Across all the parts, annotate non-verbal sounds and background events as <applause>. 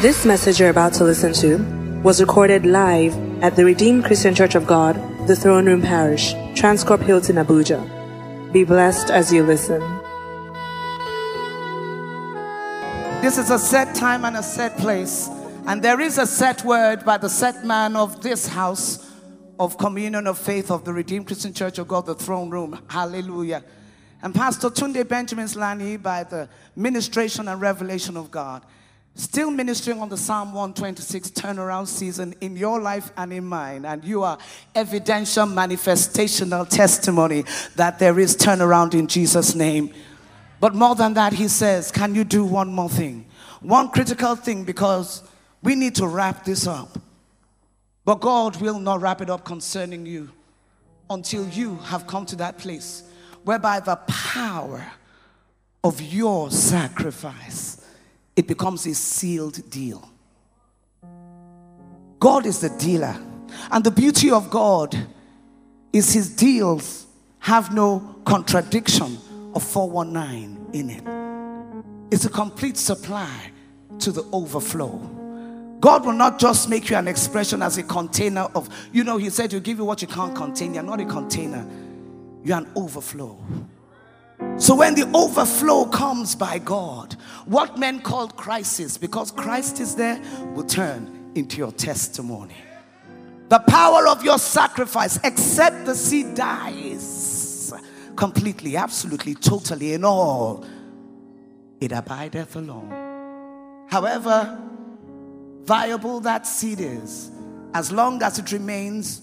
This message you're about to listen to was recorded live at the Redeemed Christian Church of God, the Throne Room Parish, Transcorp Hilton, Abuja. Be blessed as you listen. This is a set time and a set place. And there is a set word by the set man of this house of communion of faith of the Redeemed Christian Church of God, the throne room. Hallelujah. And Pastor Tunde Benjamin Sanni by the ministration and revelation of God. Still ministering on the Psalm 126 turnaround season in your life and in mine. And you are evidential, manifestational testimony that there is turnaround in Jesus' name. But more than that, he says, Can you do one more thing? One critical thing because we need to wrap this up. But God will not wrap it up concerning you until you have come to that place whereby the power of your sacrifice it becomes a sealed deal. God is the dealer. And the beauty of God is his deals have no contradiction of 419 in it. It's a complete supply to the overflow. God will not just make you an expression as a container of, you know, He said, You give you what you can't contain. You're not a container, you're an overflow. So when the overflow comes by God, what men called crisis, because Christ is there, will turn into your testimony. The power of your sacrifice, except the seed dies completely, absolutely, totally, in all, it abideth alone. However, viable that seed is, as long as it remains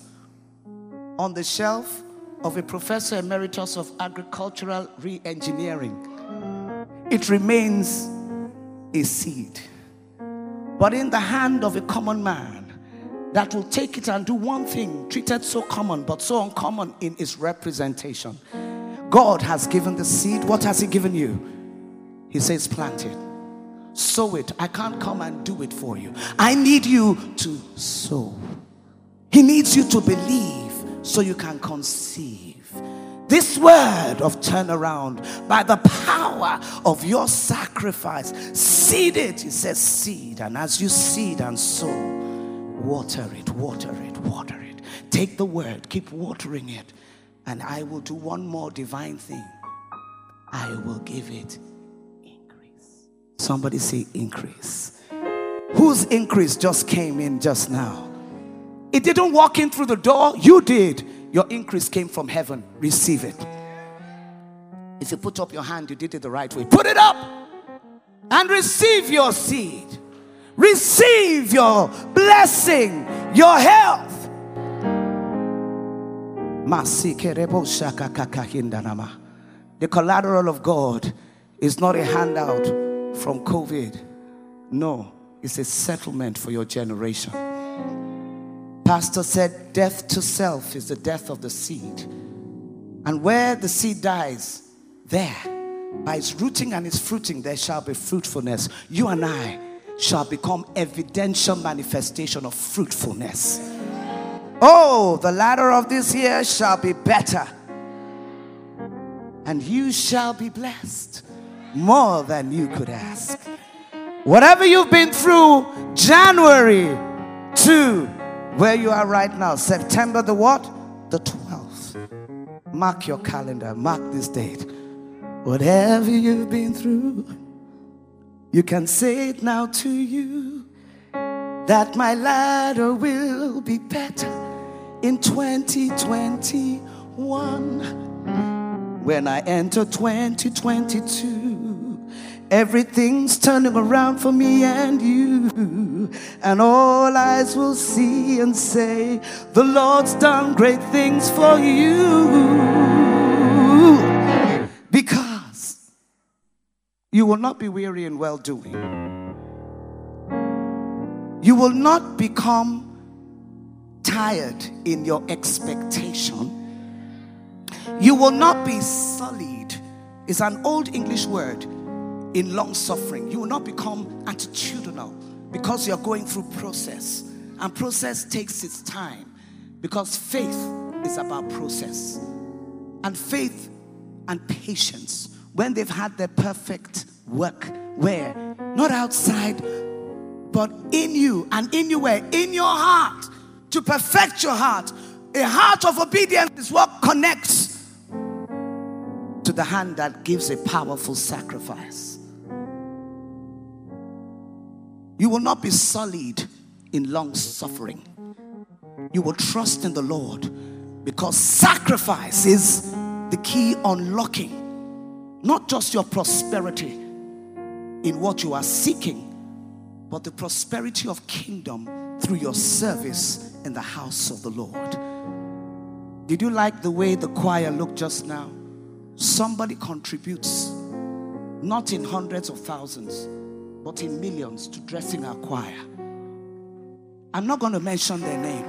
on the shelf of a professor emeritus of agricultural re engineering, it remains a seed. But in the hand of a common man that will take it and do one thing, treated so common but so uncommon in its representation, God has given the seed. What has He given you? He says, plant it sow it. I can't come and do it for you. I need you to sow. He needs you to believe so you can conceive. This word of turnaround by the power of your sacrifice, seed it. He says, seed. And as you seed and sow, water it, water it, water it. Take the word, keep watering it. And I will do one more divine thing. I will give it increase. Somebody say increase. Whose increase just came in just now? It didn't walk in through the door, you did. Your increase came from heaven. Receive it. If you put up your hand, you did it the right way. Put it up and receive your seed. Receive your blessing, your health. The collateral of God is not a handout from COVID. No, it's a settlement for your generation. Pastor said, Death to self is the death of the seed. And where the seed dies, there, by its rooting and its fruiting, there shall be fruitfulness. You and I shall become evidential manifestation of fruitfulness. Oh, the latter of this year shall be better, and you shall be blessed more than you could ask. Whatever you've been through, January to where you are right now, September the what? The 12th. Mark your calendar, mark this date. Whatever you've been through, you can say it now to you that my ladder will be better in 2021 when I enter 2022. Everything's turning around for me and you, and all eyes will see and say, The Lord's done great things for you. Because you will not be weary in well doing, you will not become tired in your expectation you will not be sullied. It's an old English word in long suffering. You will not become attitudinal because you're going through process. And process takes its time because faith is about process. And faith and patience, when they've had their perfect work, where not outside but in you. And in you where? In your heart. To perfect your heart. A heart of obedience is what connects to the hand that gives a powerful sacrifice. You will not be sullied in long suffering. You will trust in the Lord because sacrifice is the key unlocking not just your prosperity in what you are seeking, but the prosperity of kingdom through your service in the house of the Lord. Did you like the way the choir looked just now? Somebody contributes, not in hundreds of thousands, but in millions to dressing our choir. I'm not going to mention their name,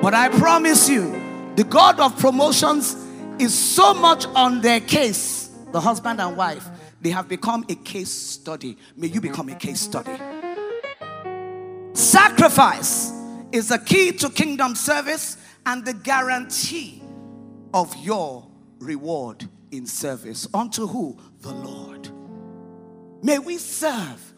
but I promise you, the God of promotions is so much on their case, the husband and wife, they have become a case study. May you become a case study. Sacrifice is the key to kingdom service and the guarantee of your reward in service. Unto who? The Lord. May we serve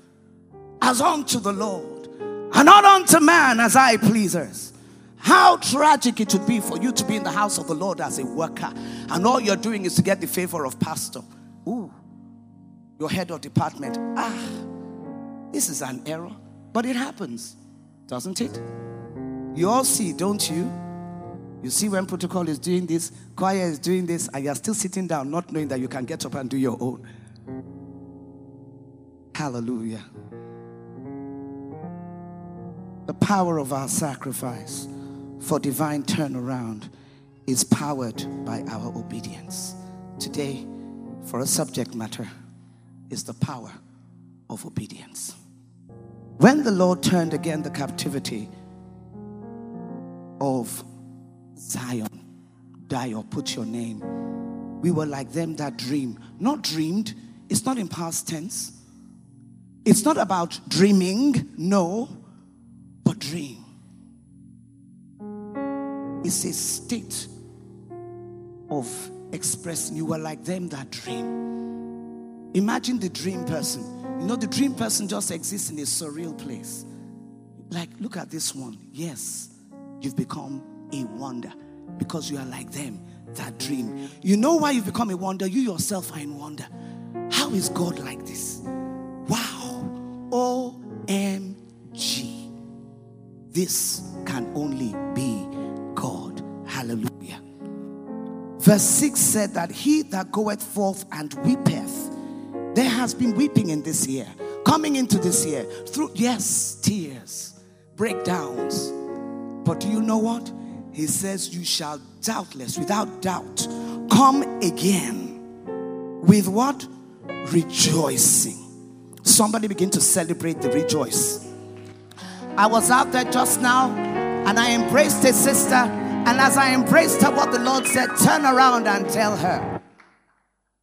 as unto the Lord and not unto man as eye pleasers. How tragic it would be for you to be in the house of the Lord as a worker and all you're doing is to get the favor of pastor. Ooh, your head of department. Ah, this is an error, but it happens, doesn't it? You all see, don't you? You see when protocol is doing this, choir is doing this, and you're still sitting down, not knowing that you can get up and do your own. Hallelujah. The power of our sacrifice for divine turnaround is powered by our obedience. Today, for a subject matter, is the power of obedience. When the Lord turned again the captivity of Zion, die or put your name, we were like them that dream. Not dreamed, it's not in past tense. It's not about dreaming, no, but dream. It's a state of expressing you are like them that dream. Imagine the dream person. You know, the dream person just exists in a surreal place. Like, look at this one. Yes, you've become a wonder because you are like them that dream. You know why you've become a wonder? You yourself are in wonder. How is God like this? This can only be God. Hallelujah. Verse 6 said that he that goeth forth and weepeth, there has been weeping in this year, coming into this year through, yes, tears, breakdowns. But do you know what? He says, You shall doubtless, without doubt, come again with what? Rejoicing. Somebody begin to celebrate the rejoice. I was out there just now and I embraced a sister and as I embraced her, what the Lord said, turn around and tell her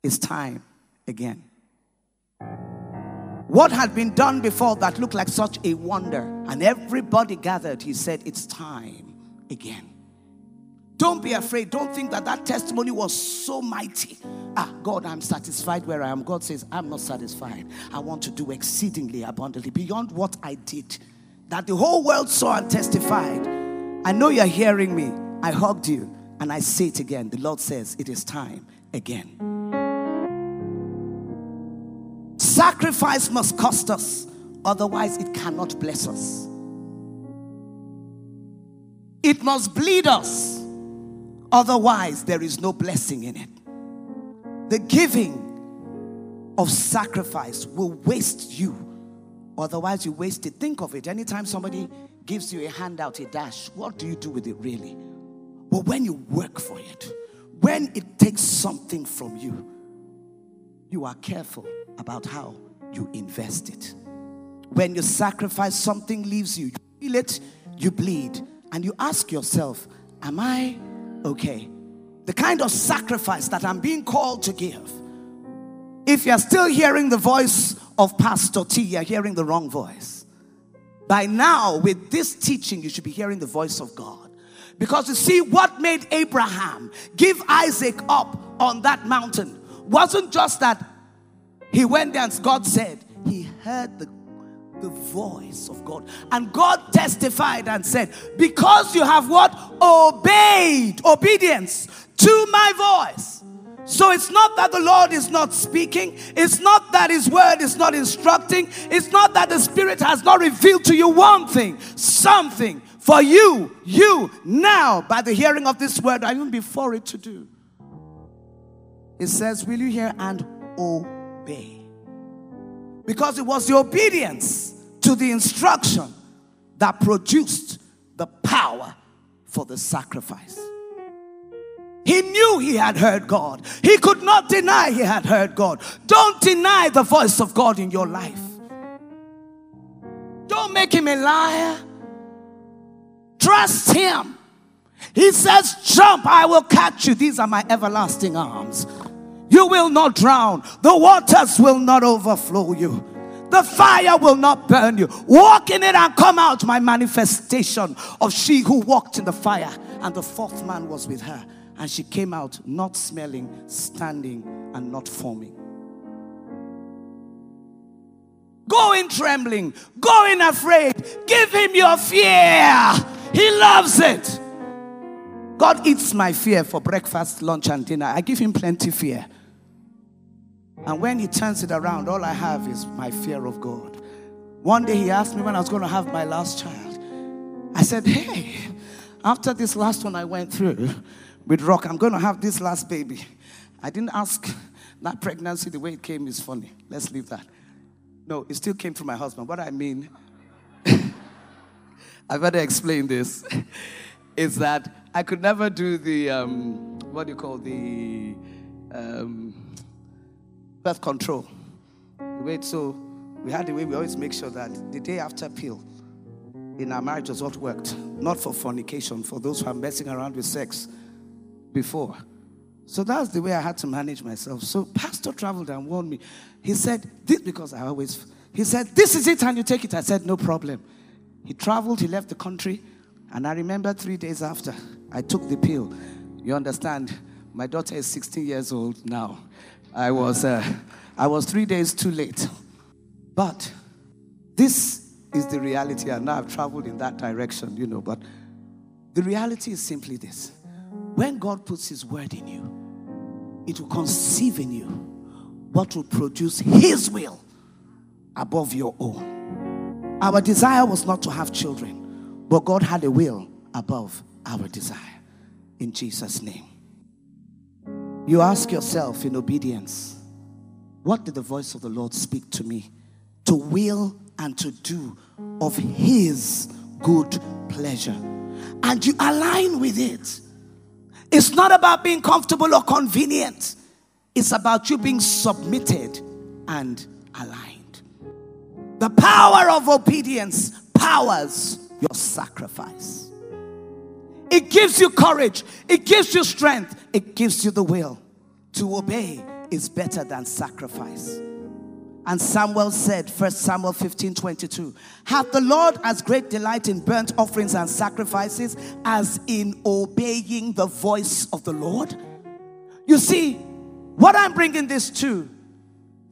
it's time again. What had been done before that looked like such a wonder, and everybody gathered, he said, It's time again. Don't be afraid. Don't think that that testimony was so mighty. Ah, God, I'm satisfied where I am. God says, I'm not satisfied. I want to do exceedingly abundantly beyond what I did. That the whole world saw and testified. I know you're hearing me. I hugged you and I say it again. The Lord says, It is time again. Sacrifice must cost us, otherwise, it cannot bless us. It must bleed us, otherwise, there is no blessing in it. The giving of sacrifice will waste you, otherwise, you waste it. Think of it anytime somebody gives you a handout, a dash, what do you do with it really? But when you work for it, when it takes something from you, you are careful about how you invest it. When you sacrifice, something leaves you. You feel it, you bleed, and you ask yourself, Am I okay? The kind of sacrifice that I'm being called to give. If you're still hearing the voice of Pastor T, you're hearing the wrong voice. By now, with this teaching, you should be hearing the voice of God. Because you see, what made Abraham give Isaac up on that mountain wasn't just that he went there and God said, he heard the the voice of God. And God testified and said, Because you have what? Obeyed, obedience to my voice. So it's not that the Lord is not speaking. It's not that His word is not instructing. It's not that the Spirit has not revealed to you one thing, something for you, you now, by the hearing of this word, and even before it to do. It says, Will you hear and obey? Because it was the obedience to the instruction that produced the power for the sacrifice. He knew he had heard God. He could not deny he had heard God. Don't deny the voice of God in your life. Don't make him a liar. Trust him. He says, Jump, I will catch you. These are my everlasting arms. You will not drown, the waters will not overflow you. The fire will not burn you. Walk in it and come out. My manifestation of she who walked in the fire, and the fourth man was with her. And she came out not smelling, standing, and not forming. Go in trembling, go in afraid. Give him your fear. He loves it. God eats my fear for breakfast, lunch, and dinner. I give him plenty fear. And when he turns it around, all I have is my fear of God. One day he asked me when I was going to have my last child. I said, Hey, after this last one I went through with Rock, I'm going to have this last baby. I didn't ask that pregnancy, the way it came is funny. Let's leave that. No, it still came through my husband. What I mean, <laughs> I better explain this, <laughs> is that I could never do the, um, what do you call the, um, birth control. Way so we had the way we always make sure that the day after pill in our marriage was what worked. Not for fornication, for those who are messing around with sex before. So that's the way I had to manage myself. So Pastor traveled and warned me. He said, This because I always he said, This is it, and you take it. I said, No problem. He traveled, he left the country, and I remember three days after I took the pill. You understand? My daughter is 16 years old now. I was, uh, I was three days too late. But this is the reality, and now I've traveled in that direction, you know. But the reality is simply this when God puts His word in you, it will conceive in you what will produce His will above your own. Our desire was not to have children, but God had a will above our desire. In Jesus' name. You ask yourself in obedience, what did the voice of the Lord speak to me? To will and to do of His good pleasure. And you align with it. It's not about being comfortable or convenient, it's about you being submitted and aligned. The power of obedience powers your sacrifice. It gives you courage, it gives you strength, it gives you the will. To obey is better than sacrifice. And Samuel said, 1 Samuel 15 22, Have the Lord as great delight in burnt offerings and sacrifices as in obeying the voice of the Lord? You see, what I'm bringing this to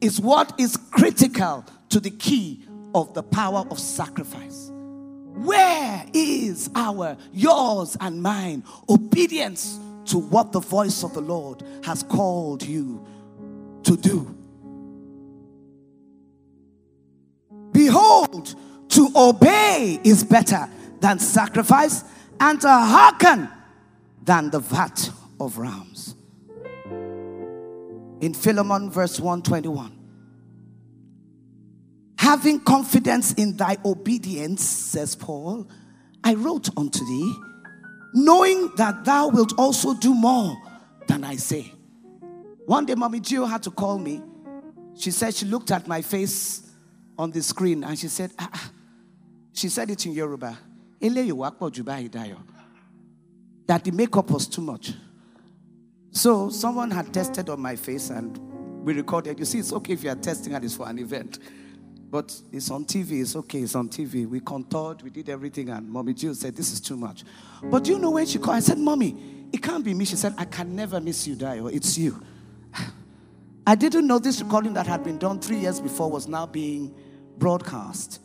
is what is critical to the key of the power of sacrifice. Where is our, yours, and mine obedience to what the voice of the Lord has called you to do? Behold, to obey is better than sacrifice, and to hearken than the vat of rams. In Philemon, verse 121 having confidence in thy obedience, says Paul, I wrote unto thee, knowing that thou wilt also do more than I say. One day, Mommy G.O. had to call me. She said she looked at my face on the screen and she said, ah, ah. she said it in Yoruba, that the makeup was too much. So someone had tested on my face and we recorded. You see, it's okay if you are testing and it's for an event. But it's on TV, it's okay, it's on TV. We contoured, we did everything, and Mommy G.O. said, This is too much. But do you know when she called? I said, Mommy, it can't be me. She said, I can never miss you, Dio. It's you. <sighs> I didn't know this recording that had been done three years before was now being broadcast.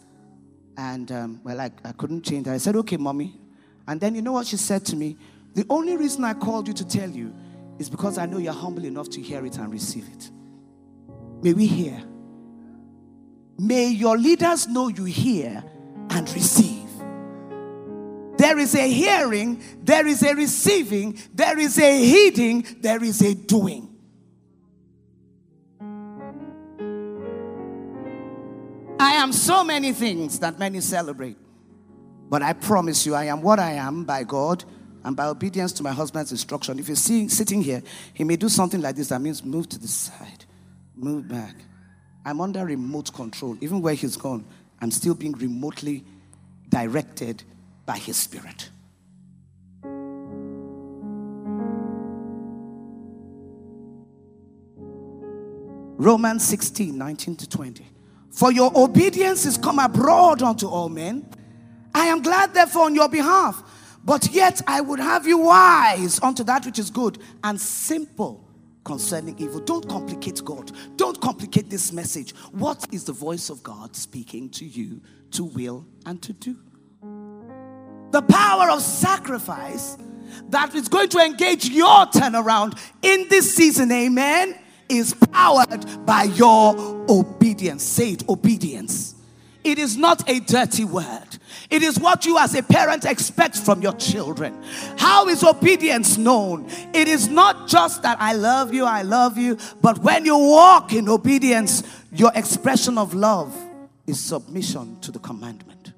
And, um, well, I, I couldn't change that. I said, okay, mommy. And then you know what she said to me? The only reason I called you to tell you is because I know you're humble enough to hear it and receive it. May we hear. May your leaders know you hear and receive. There is a hearing, there is a receiving, there is a heeding, there is a doing. Am so many things that many celebrate. But I promise you, I am what I am by God and by obedience to my husband's instruction. If you're sitting here, he may do something like this that means move to the side, move back. I'm under remote control. Even where he's gone, I'm still being remotely directed by his spirit. Romans 16, 19 to 20. For your obedience is come abroad unto all men. I am glad, therefore, on your behalf. But yet I would have you wise unto that which is good and simple concerning evil. Don't complicate God. Don't complicate this message. What is the voice of God speaking to you to will and to do? The power of sacrifice that is going to engage your turnaround in this season, amen, is powered by your obedience. Say it, obedience. It is not a dirty word. It is what you as a parent expect from your children. How is obedience known? It is not just that I love you, I love you, but when you walk in obedience, your expression of love is submission to the commandment.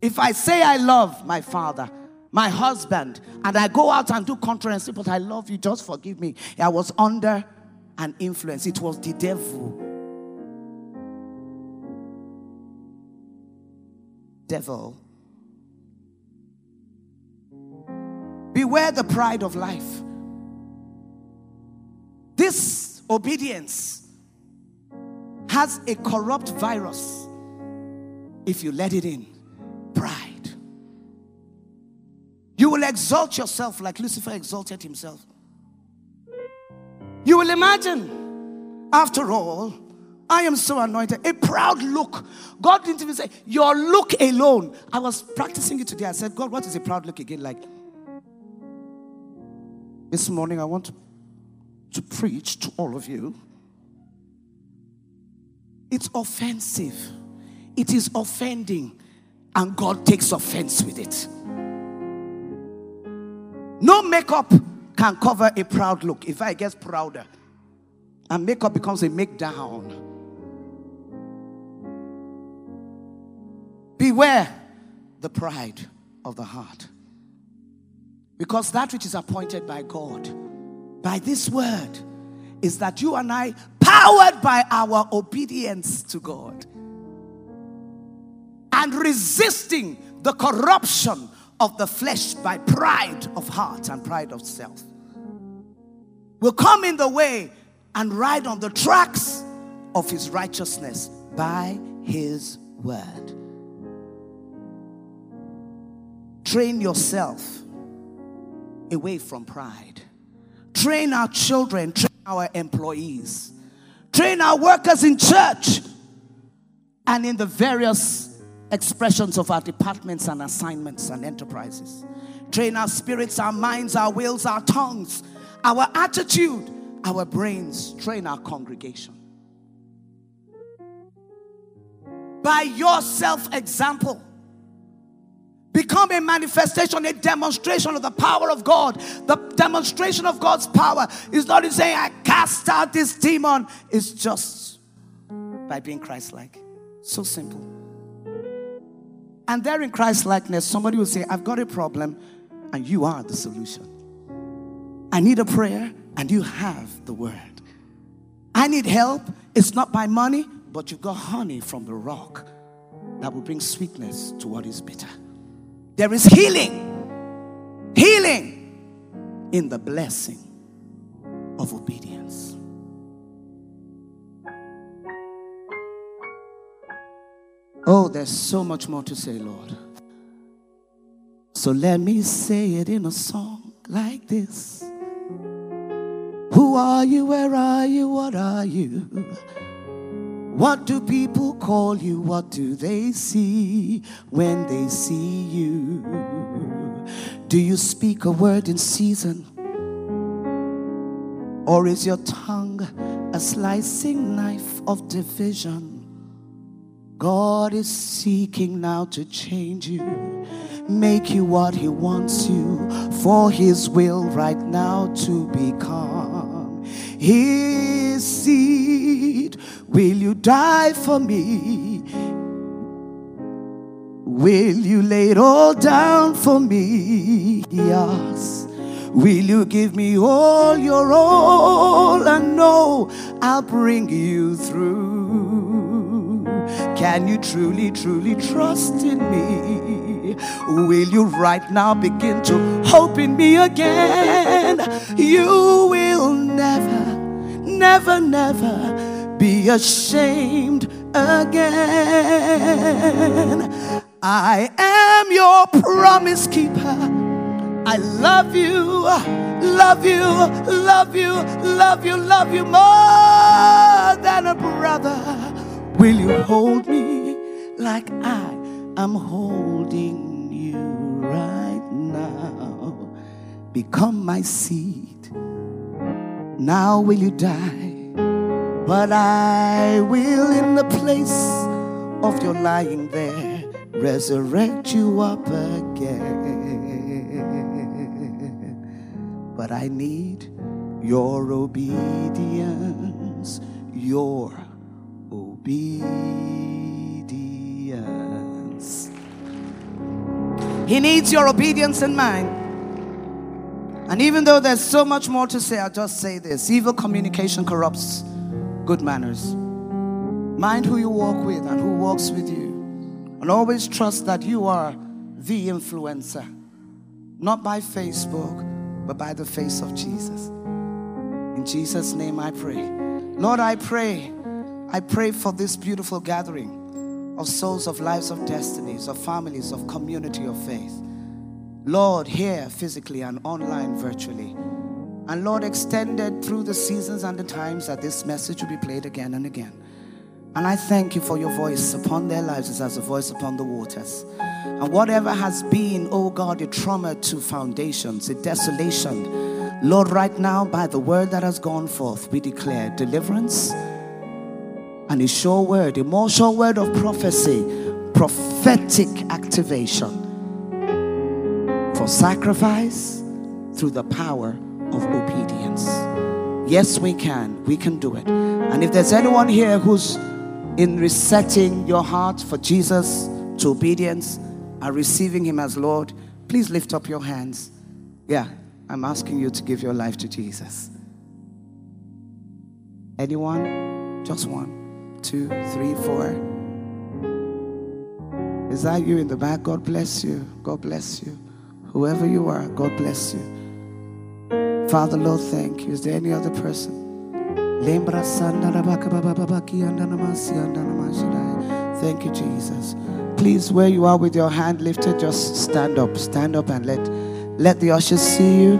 If I say I love my father, my husband, and I go out and do contrary and say, But I love you, just forgive me. I was under an influence, it was the devil devil. Beware the pride of life. This obedience has a corrupt virus if you let it in pride. You will exalt yourself like Lucifer exalted himself. Will imagine, after all, I am so anointed. A proud look. God didn't even say, Your look alone. I was practicing it today. I said, God, what is a proud look again like? This morning, I want to, to preach to all of you. It's offensive, it is offending, and God takes offense with it. No makeup can cover a proud look. If I get prouder, and makeup becomes a make down. Beware the pride of the heart. Because that which is appointed by God, by this word, is that you and I, powered by our obedience to God and resisting the corruption of the flesh by pride of heart and pride of self, will come in the way and ride on the tracks of his righteousness by his word. Train yourself away from pride. Train our children, train our employees, train our workers in church and in the various expressions of our departments and assignments and enterprises. Train our spirits, our minds, our wills, our tongues, our attitude, our brains. Train our congregation. By your self example, become a manifestation, a demonstration of the power of God. The demonstration of God's power is not in saying, I cast out this demon, it's just by being Christ like. So simple. And there in Christ likeness, somebody will say, I've got a problem, and you are the solution. I need a prayer, and you have the word. I need help. It's not by money, but you've got honey from the rock that will bring sweetness to what is bitter. There is healing, healing in the blessing of obedience. Oh, there's so much more to say, Lord. So let me say it in a song like this Who are you? Where are you? What are you? What do people call you? What do they see when they see you? Do you speak a word in season? Or is your tongue a slicing knife of division? God is seeking now to change you, make you what He wants you for His will right now to become His seed. Will you die for me? Will you lay it all down for me? Yes. Will you give me all your all? I know I'll bring you through. Can you truly, truly trust in me? Will you right now begin to hope in me again? You will never, never, never be ashamed again. I am your promise keeper. I love you, love you, love you, love you, love you more than a brother. Will you hold me like I am holding you right now? Become my seed. Now will you die? But I will, in the place of your lying there, resurrect you up again. But I need your obedience, your obedience. He needs your obedience and mine. And even though there's so much more to say, I'll just say this evil communication corrupts good manners. Mind who you walk with and who walks with you. And always trust that you are the influencer, not by Facebook but by the face of Jesus. In Jesus' name I pray. Lord, I pray. I pray for this beautiful gathering of souls, of lives, of destinies, of families, of community of faith. Lord, here physically and online virtually. And Lord, extended through the seasons and the times that this message will be played again and again. And I thank you for your voice upon their lives as a voice upon the waters. And whatever has been, oh God, a trauma to foundations, a desolation, Lord, right now, by the word that has gone forth, we declare deliverance and a sure word, a more sure word of prophecy, prophetic activation for sacrifice through the power of obedience. Yes, we can. We can do it. And if there's anyone here who's in resetting your heart for Jesus to obedience, and receiving Him as Lord, please lift up your hands. Yeah, I'm asking you to give your life to Jesus. Anyone? Just one, two, three, four. Is that you in the back? God bless you. God bless you. Whoever you are, God bless you. Father, Lord, thank you. Is there any other person? Thank you, Jesus please, where you are with your hand lifted, just stand up. Stand up and let let the ushers see you.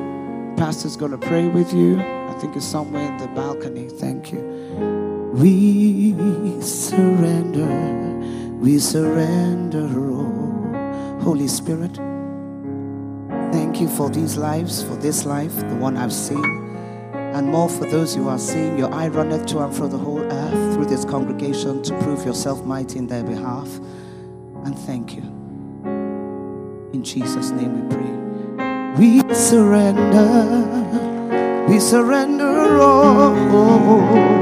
Pastor's going to pray with you. I think it's somewhere in the balcony. Thank you. We surrender. We surrender. Oh, Holy Spirit, thank you for these lives, for this life, the one I've seen, and more for those you are seeing. Your eye runneth to and fro the whole earth through this congregation to prove yourself mighty in their behalf and thank you. In Jesus' name we pray. We surrender, we surrender all.